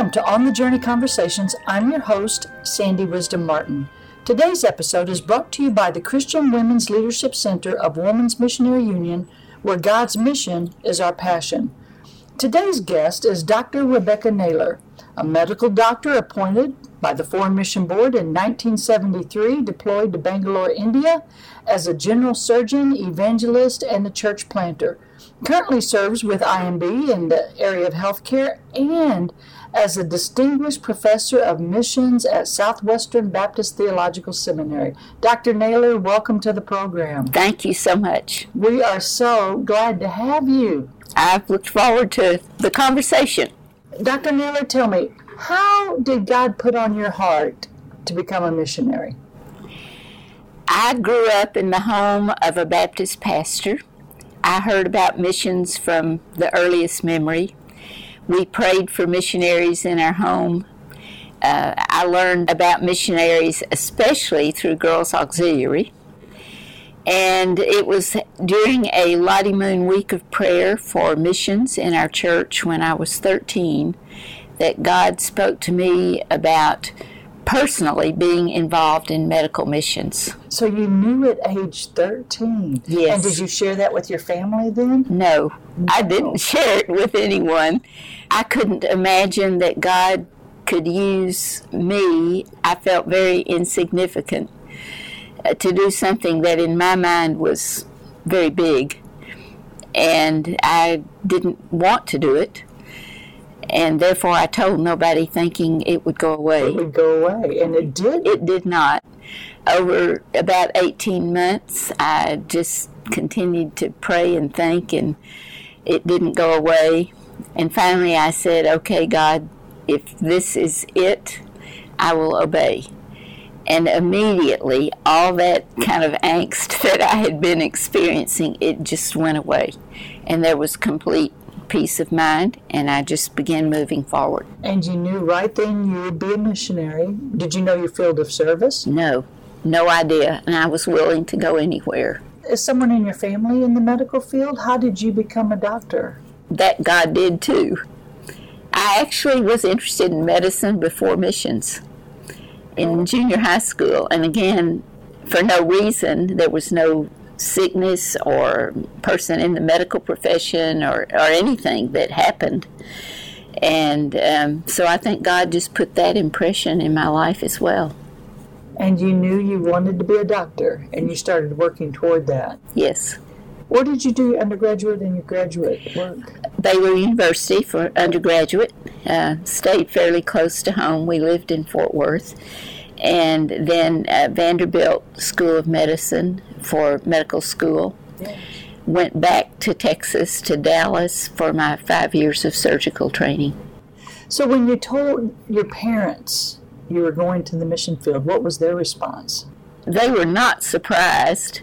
Welcome to On the Journey Conversations. I'm your host, Sandy Wisdom Martin. Today's episode is brought to you by the Christian Women's Leadership Center of Women's Missionary Union, where God's mission is our passion. Today's guest is Dr. Rebecca Naylor, a medical doctor appointed by the Foreign Mission Board in 1973, deployed to Bangalore, India, as a general surgeon, evangelist, and a church planter. Currently serves with IMB in the area of healthcare and as a distinguished professor of missions at Southwestern Baptist Theological Seminary. Dr. Naylor, welcome to the program. Thank you so much. We are so glad to have you. I've looked forward to the conversation. Dr. Naylor, tell me, how did God put on your heart to become a missionary? I grew up in the home of a Baptist pastor. I heard about missions from the earliest memory. We prayed for missionaries in our home. Uh, I learned about missionaries especially through Girls Auxiliary. And it was during a Lottie Moon week of prayer for missions in our church when I was 13 that God spoke to me about personally being involved in medical missions. So you knew at age 13? Yes. And did you share that with your family then? No, I didn't share it with anyone. I couldn't imagine that God could use me. I felt very insignificant uh, to do something that in my mind was very big. And I didn't want to do it and therefore I told nobody thinking it would go away. It would go away, and it did. It did not. Over about 18 months, I just continued to pray and think, and it didn't go away. And finally, I said, Okay, God, if this is it, I will obey. And immediately, all that kind of angst that I had been experiencing, it just went away. And there was complete peace of mind, and I just began moving forward. And you knew right then you would be a missionary. Did you know your field of service? No, no idea, and I was willing to go anywhere. Is someone in your family in the medical field? How did you become a doctor? That God did too. I actually was interested in medicine before missions in junior high school, and again, for no reason, there was no sickness or person in the medical profession or, or anything that happened. And um, so I think God just put that impression in my life as well. And you knew you wanted to be a doctor, and you started working toward that. Yes. What did you do undergraduate and your graduate work? Baylor University for undergraduate. Uh, stayed fairly close to home. We lived in Fort Worth and then Vanderbilt School of Medicine for medical school. Went back to Texas, to Dallas, for my five years of surgical training. So, when you told your parents you were going to the mission field, what was their response? They were not surprised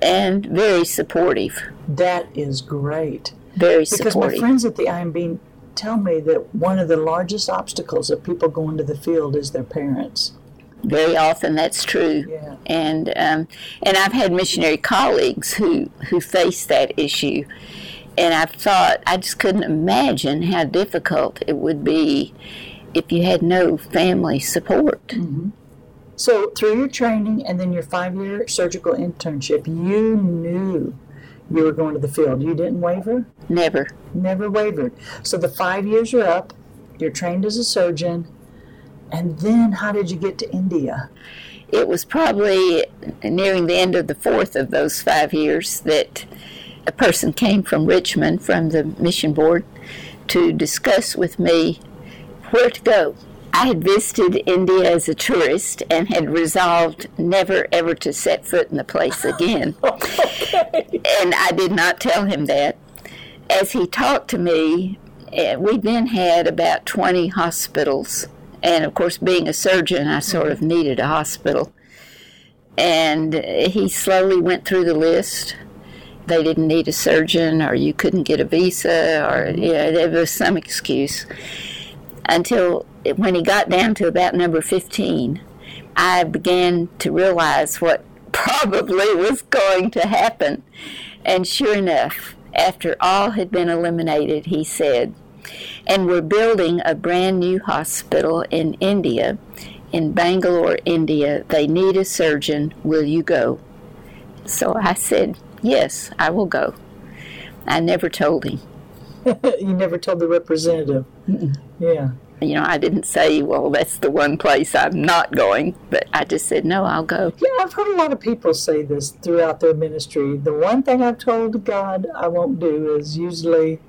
and very supportive. That is great. Very because supportive. Because my friends at the IMB tell me that one of the largest obstacles of people going to the field is their parents. Very often, that's true, yeah. and um, and I've had missionary colleagues who who face that issue, and I've thought I just couldn't imagine how difficult it would be if you had no family support. Mm-hmm. So, through your training and then your five year surgical internship, you knew you were going to the field. You didn't waver? Never. Never wavered. So, the five years are up, you're trained as a surgeon, and then how did you get to India? It was probably nearing the end of the fourth of those five years that a person came from Richmond, from the mission board, to discuss with me where to go. I had visited India as a tourist and had resolved never ever to set foot in the place again. okay. And I did not tell him that. As he talked to me, eh, we then had about 20 hospitals and of course, being a surgeon, I sort of mm-hmm. needed a hospital. And he slowly went through the list. They didn't need a surgeon, or you couldn't get a visa, or mm-hmm. you know, there was some excuse. Until when he got down to about number 15, I began to realize what probably was going to happen. And sure enough, after all had been eliminated, he said, And we're building a brand new hospital in India, in Bangalore, India. They need a surgeon. Will you go? So I said, Yes, I will go. I never told him. you never told the representative. Mm-mm. Yeah. You know, I didn't say, well, that's the one place I'm not going, but I just said, no, I'll go. Yeah, I've heard a lot of people say this throughout their ministry. The one thing I've told God I won't do is usually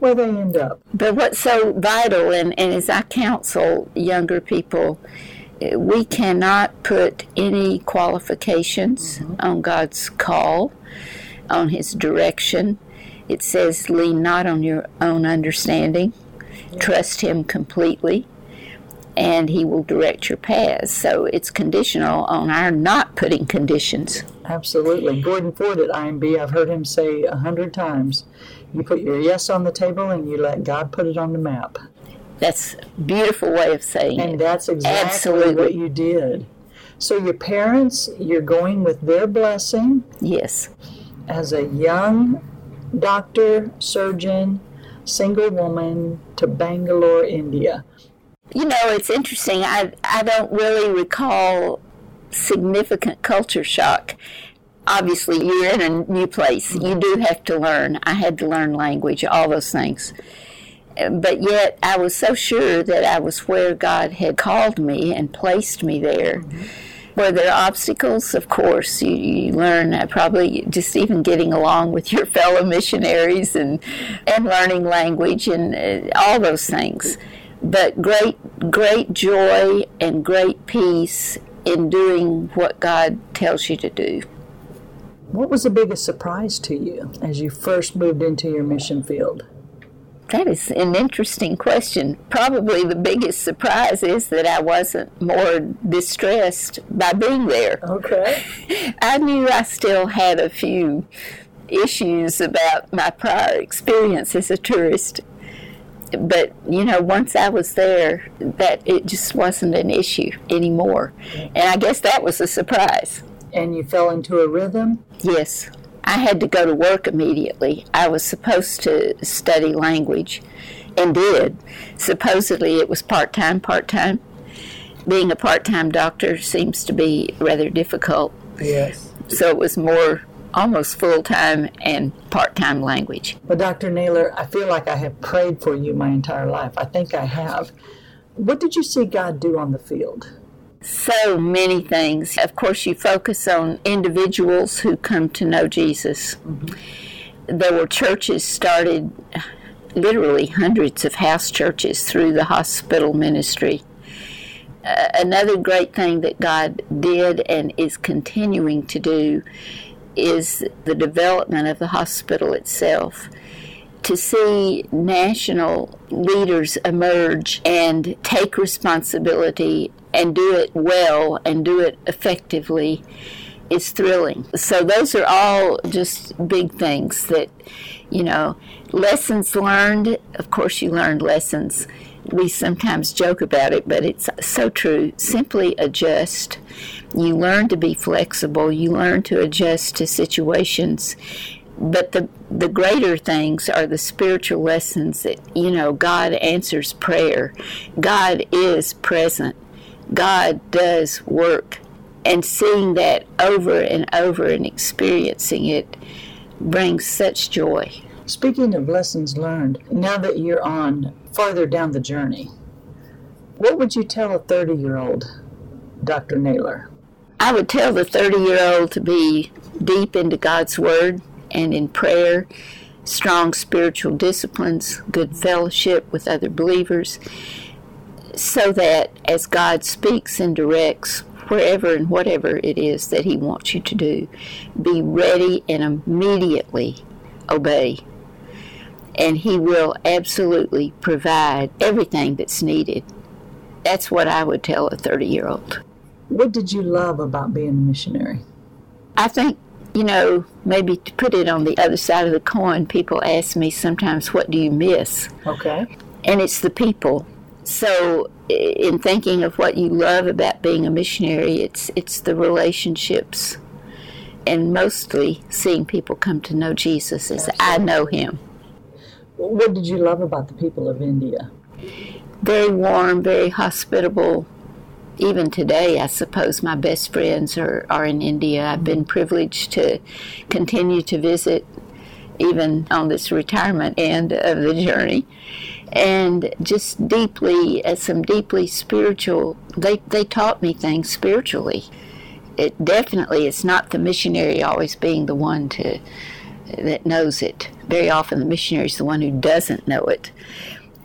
where they end up. But what's so vital, and, and as I counsel younger people, we cannot put any qualifications mm-hmm. on God's call, on His direction. It says, lean not on your own understanding Trust Him completely, and He will direct your paths. So it's conditional on our not putting conditions. Absolutely. Gordon Fort at IMB, I've heard him say a hundred times you put your yes on the table and you let God put it on the map. That's a beautiful way of saying and it. And that's exactly Absolutely. what you did. So your parents, you're going with their blessing. Yes. As a young doctor, surgeon, single woman to Bangalore, India. You know, it's interesting. I, I don't really recall significant culture shock. Obviously, you're in a new place. You do have to learn. I had to learn language, all those things. But yet, I was so sure that I was where God had called me and placed me there. Mm-hmm were there obstacles? Of course, you, you learn uh, probably just even getting along with your fellow missionaries and and learning language and uh, all those things. But great, great joy and great peace in doing what God tells you to do. What was the biggest surprise to you as you first moved into your mission field? That is an interesting question. Probably the biggest surprise is that I wasn't more distressed by being there. Okay. I knew I still had a few issues about my prior experience as a tourist. But, you know, once I was there, that it just wasn't an issue anymore. And I guess that was a surprise. And you fell into a rhythm? Yes. I had to go to work immediately. I was supposed to study language and did. Supposedly it was part time, part time. Being a part time doctor seems to be rather difficult. Yes. So it was more almost full time and part time language. Well, Dr. Naylor, I feel like I have prayed for you my entire life. I think I have. What did you see God do on the field? so many things. Of course, you focus on individuals who come to know Jesus. Mm-hmm. There were churches started, literally hundreds of house churches through the hospital ministry. Uh, another great thing that God did and is continuing to do is the development of the hospital itself to see national leaders emerge and take responsibility and do it well and do it effectively is thrilling. So those are all just big things that, you know, lessons learned. Of course, you learned lessons. We sometimes joke about it, but it's so true. Simply adjust. You learn to be flexible. You learn to adjust to situations but the the greater things are the spiritual lessons that you know God answers prayer. God is present. God does work. And seeing that over and over and experiencing it brings such joy. Speaking of lessons learned, now that you're on farther down the journey, what would you tell a 30 year old, Dr. Naylor? I would tell the 30 year old to be deep into God's Word and in prayer, strong spiritual disciplines, good fellowship with other believers, so that as God speaks and directs wherever and whatever it is that He wants you to do, be ready and immediately obey. And He will absolutely provide everything that's needed. That's what I would tell a 30 year old. What did you love about being a missionary? I think you know, maybe to put it on the other side of the coin, people ask me sometimes, what do you miss? Okay. And it's the people. So, in thinking of what you love about being a missionary, it's, it's the relationships and mostly seeing people come to know Jesus as Absolutely. I know him. What did you love about the people of India? Very warm, very hospitable. Even today, I suppose my best friends are, are in India. I've been privileged to continue to visit even on this retirement end of the journey. And just deeply, as some deeply spiritual, they, they taught me things spiritually. It definitely it's not the missionary always being the one to that knows it. Very often the missionary is the one who doesn't know it.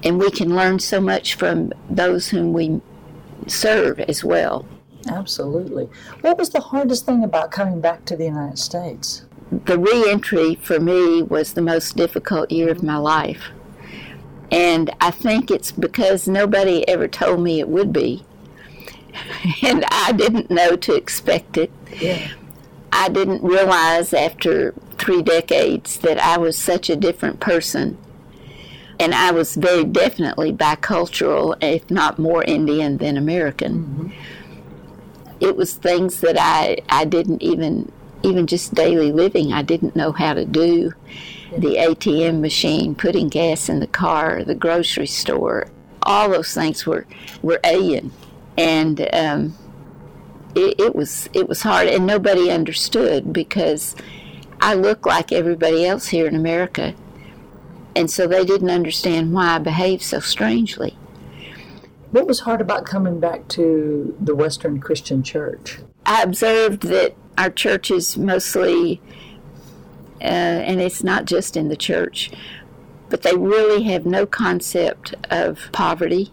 And we can learn so much from those whom we serve as well. Absolutely. What was the hardest thing about coming back to the United States? The reentry for me was the most difficult year of my life. And I think it's because nobody ever told me it would be. and I didn't know to expect it. Yeah. I didn't realize after three decades that I was such a different person. And I was very definitely bicultural, if not more Indian than American. Mm-hmm. It was things that I, I didn't even, even just daily living, I didn't know how to do. The ATM machine, putting gas in the car, the grocery store, all those things were, were alien. And um, it, it was it was hard, and nobody understood because I look like everybody else here in America, and so they didn't understand why I behaved so strangely. What was hard about coming back to the Western Christian Church? I observed that our church is mostly, uh, and it's not just in the church, but they really have no concept of poverty.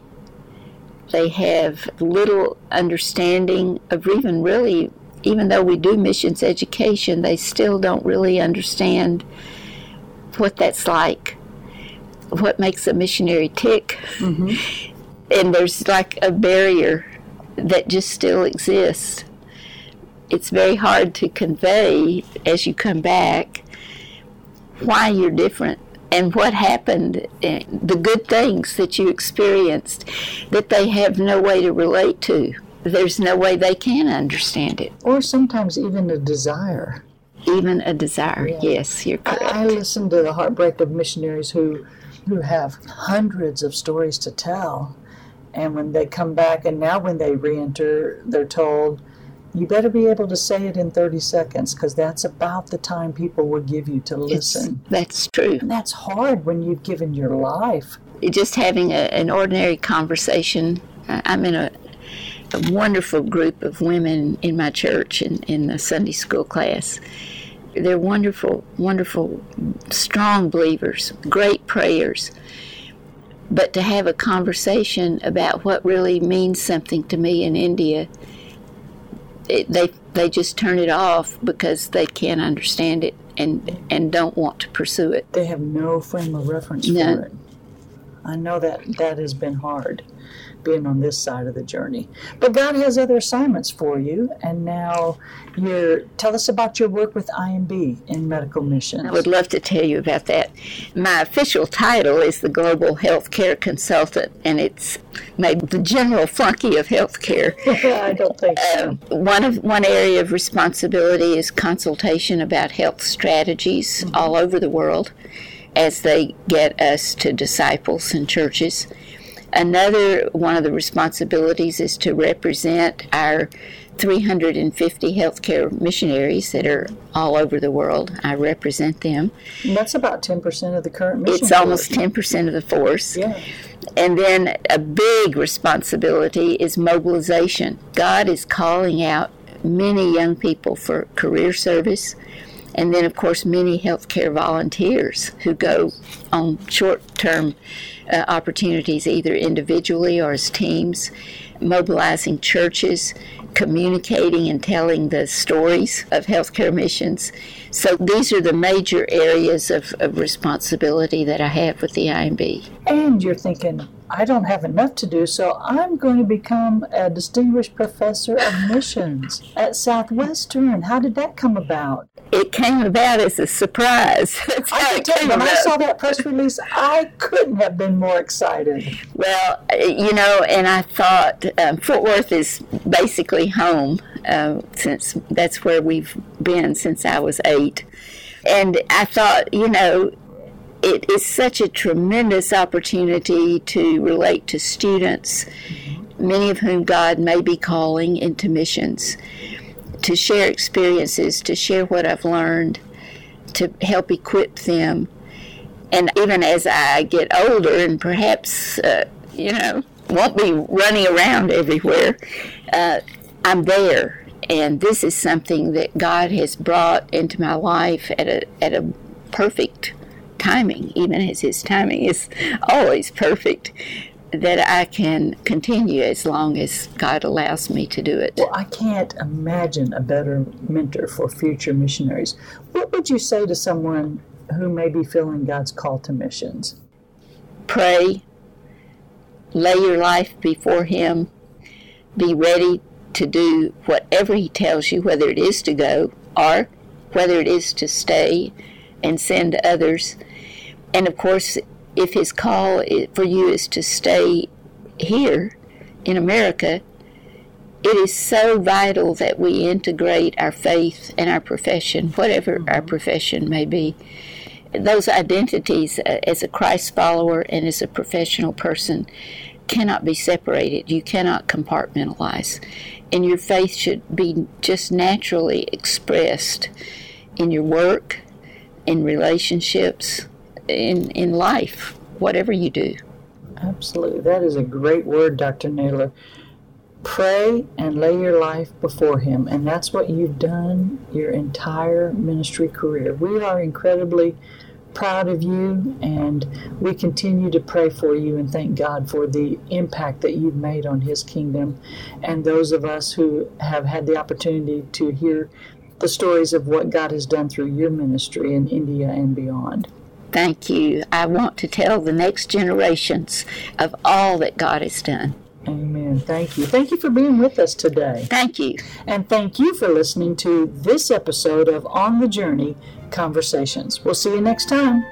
They have little understanding of even really, even though we do missions education, they still don't really understand what that's like, what makes a missionary tick. Mm-hmm. And there's like a barrier that just still exists. It's very hard to convey as you come back why you're different and what happened, eh, the good things that you experienced that they have no way to relate to. There's no way they can understand it. Or sometimes even a desire. Even a desire, Yeah. yes, you're correct. I, I listen to the heartbreak of missionaries who who have hundreds of stories to tell, and when they come back, and now when they re-enter, they're told, "You better be able to say it in 30 seconds, because that's about the time people will give you to It's- listen." that's true. And that's hard when you've given your life. just having a, an ordinary conversation. I'm in a, a wonderful group of women in my church in, in the Sunday school class. They're wonderful, wonderful, strong believers, great prayers. But to have a conversation about what really means something to me in India, it, they they just turn it off because they can't understand it and and don't want to pursue it. They have no frame of reference None. for it. I know that that has been hard being on this side of the journey. But God has other assignments for you and now you're tell us about your work with IMB in medical missions. I would love to tell you about that. My official title is the Global Healthcare Consultant, and it's made the general flunky of healthcare. I don't think so. Um, one of one area of responsibility is consultation about health strategies all over the world, as they get us to disciples and churches. Another one of the responsibilities is to represent our 350 healthcare missionaries that are all over the world. I represent them. And that's about 10% of the current mission. It's almost force. 10% of the force. Yeah. And then a big responsibility is mobilization. God is calling out many young people for career service, and then, of course, many healthcare volunteers who go on short term uh, opportunities, either individually or as teams, mobilizing churches, communicating and telling the stories of healthcare missions. So, these are the major areas of, of responsibility that I have with the IMB. And you're thinking, I don't have enough to do, so I'm going to become a distinguished professor of missions at Southwestern. How did that come about? It came about as a surprise. I can tell you, when I saw that press release, I couldn't have been more excited. Well, you know, and I thought um, Fort Worth is basically home uh, since that's where we've been since I was eight. And I thought, you know, it is such a tremendous opportunity to relate to students, many of whom God may be calling into missions, to share experiences, to share what I've learned, to help equip them. And even as I get older and perhaps, uh, you know, won't be running around everywhere, uh, I'm there. And this is something that God has brought into my life at a, at a perfect timing, even as His timing is always perfect, that I can continue as long as God allows me to do it. Well, I can't imagine a better mentor for future missionaries. What would you say to someone who may be feeling God's call to missions? Pray, lay your life before Him, be ready to do whatever He tells you, whether it is to go or whether it is to stay and send others. And of course, if his call for you is to stay here in America, it is so vital that we integrate our faith and our profession, whatever our mm-hmm. profession may be. Those identities uh, as a Christ follower and as a professional person cannot be separated. You cannot compartmentalize. And your faith should be just naturally expressed in your work, in relationships, in, in life, whatever you do. Absolutely. That is a great word, Dr. Naylor. Pray and lay your life before Him. And that's what you've done your entire ministry career. We are incredibly proud of you, and we continue to pray for you and thank God for the impact that you've made on His kingdom. And those of us who have had the opportunity to hear the stories of what God has done through your ministry in India and beyond. Thank you. I want to tell the next generations of all that God has done. Amen. Thank you. Thank you for being with us today. Thank you. And thank you for listening to this episode of On the Journey Conversations. We'll see you next time.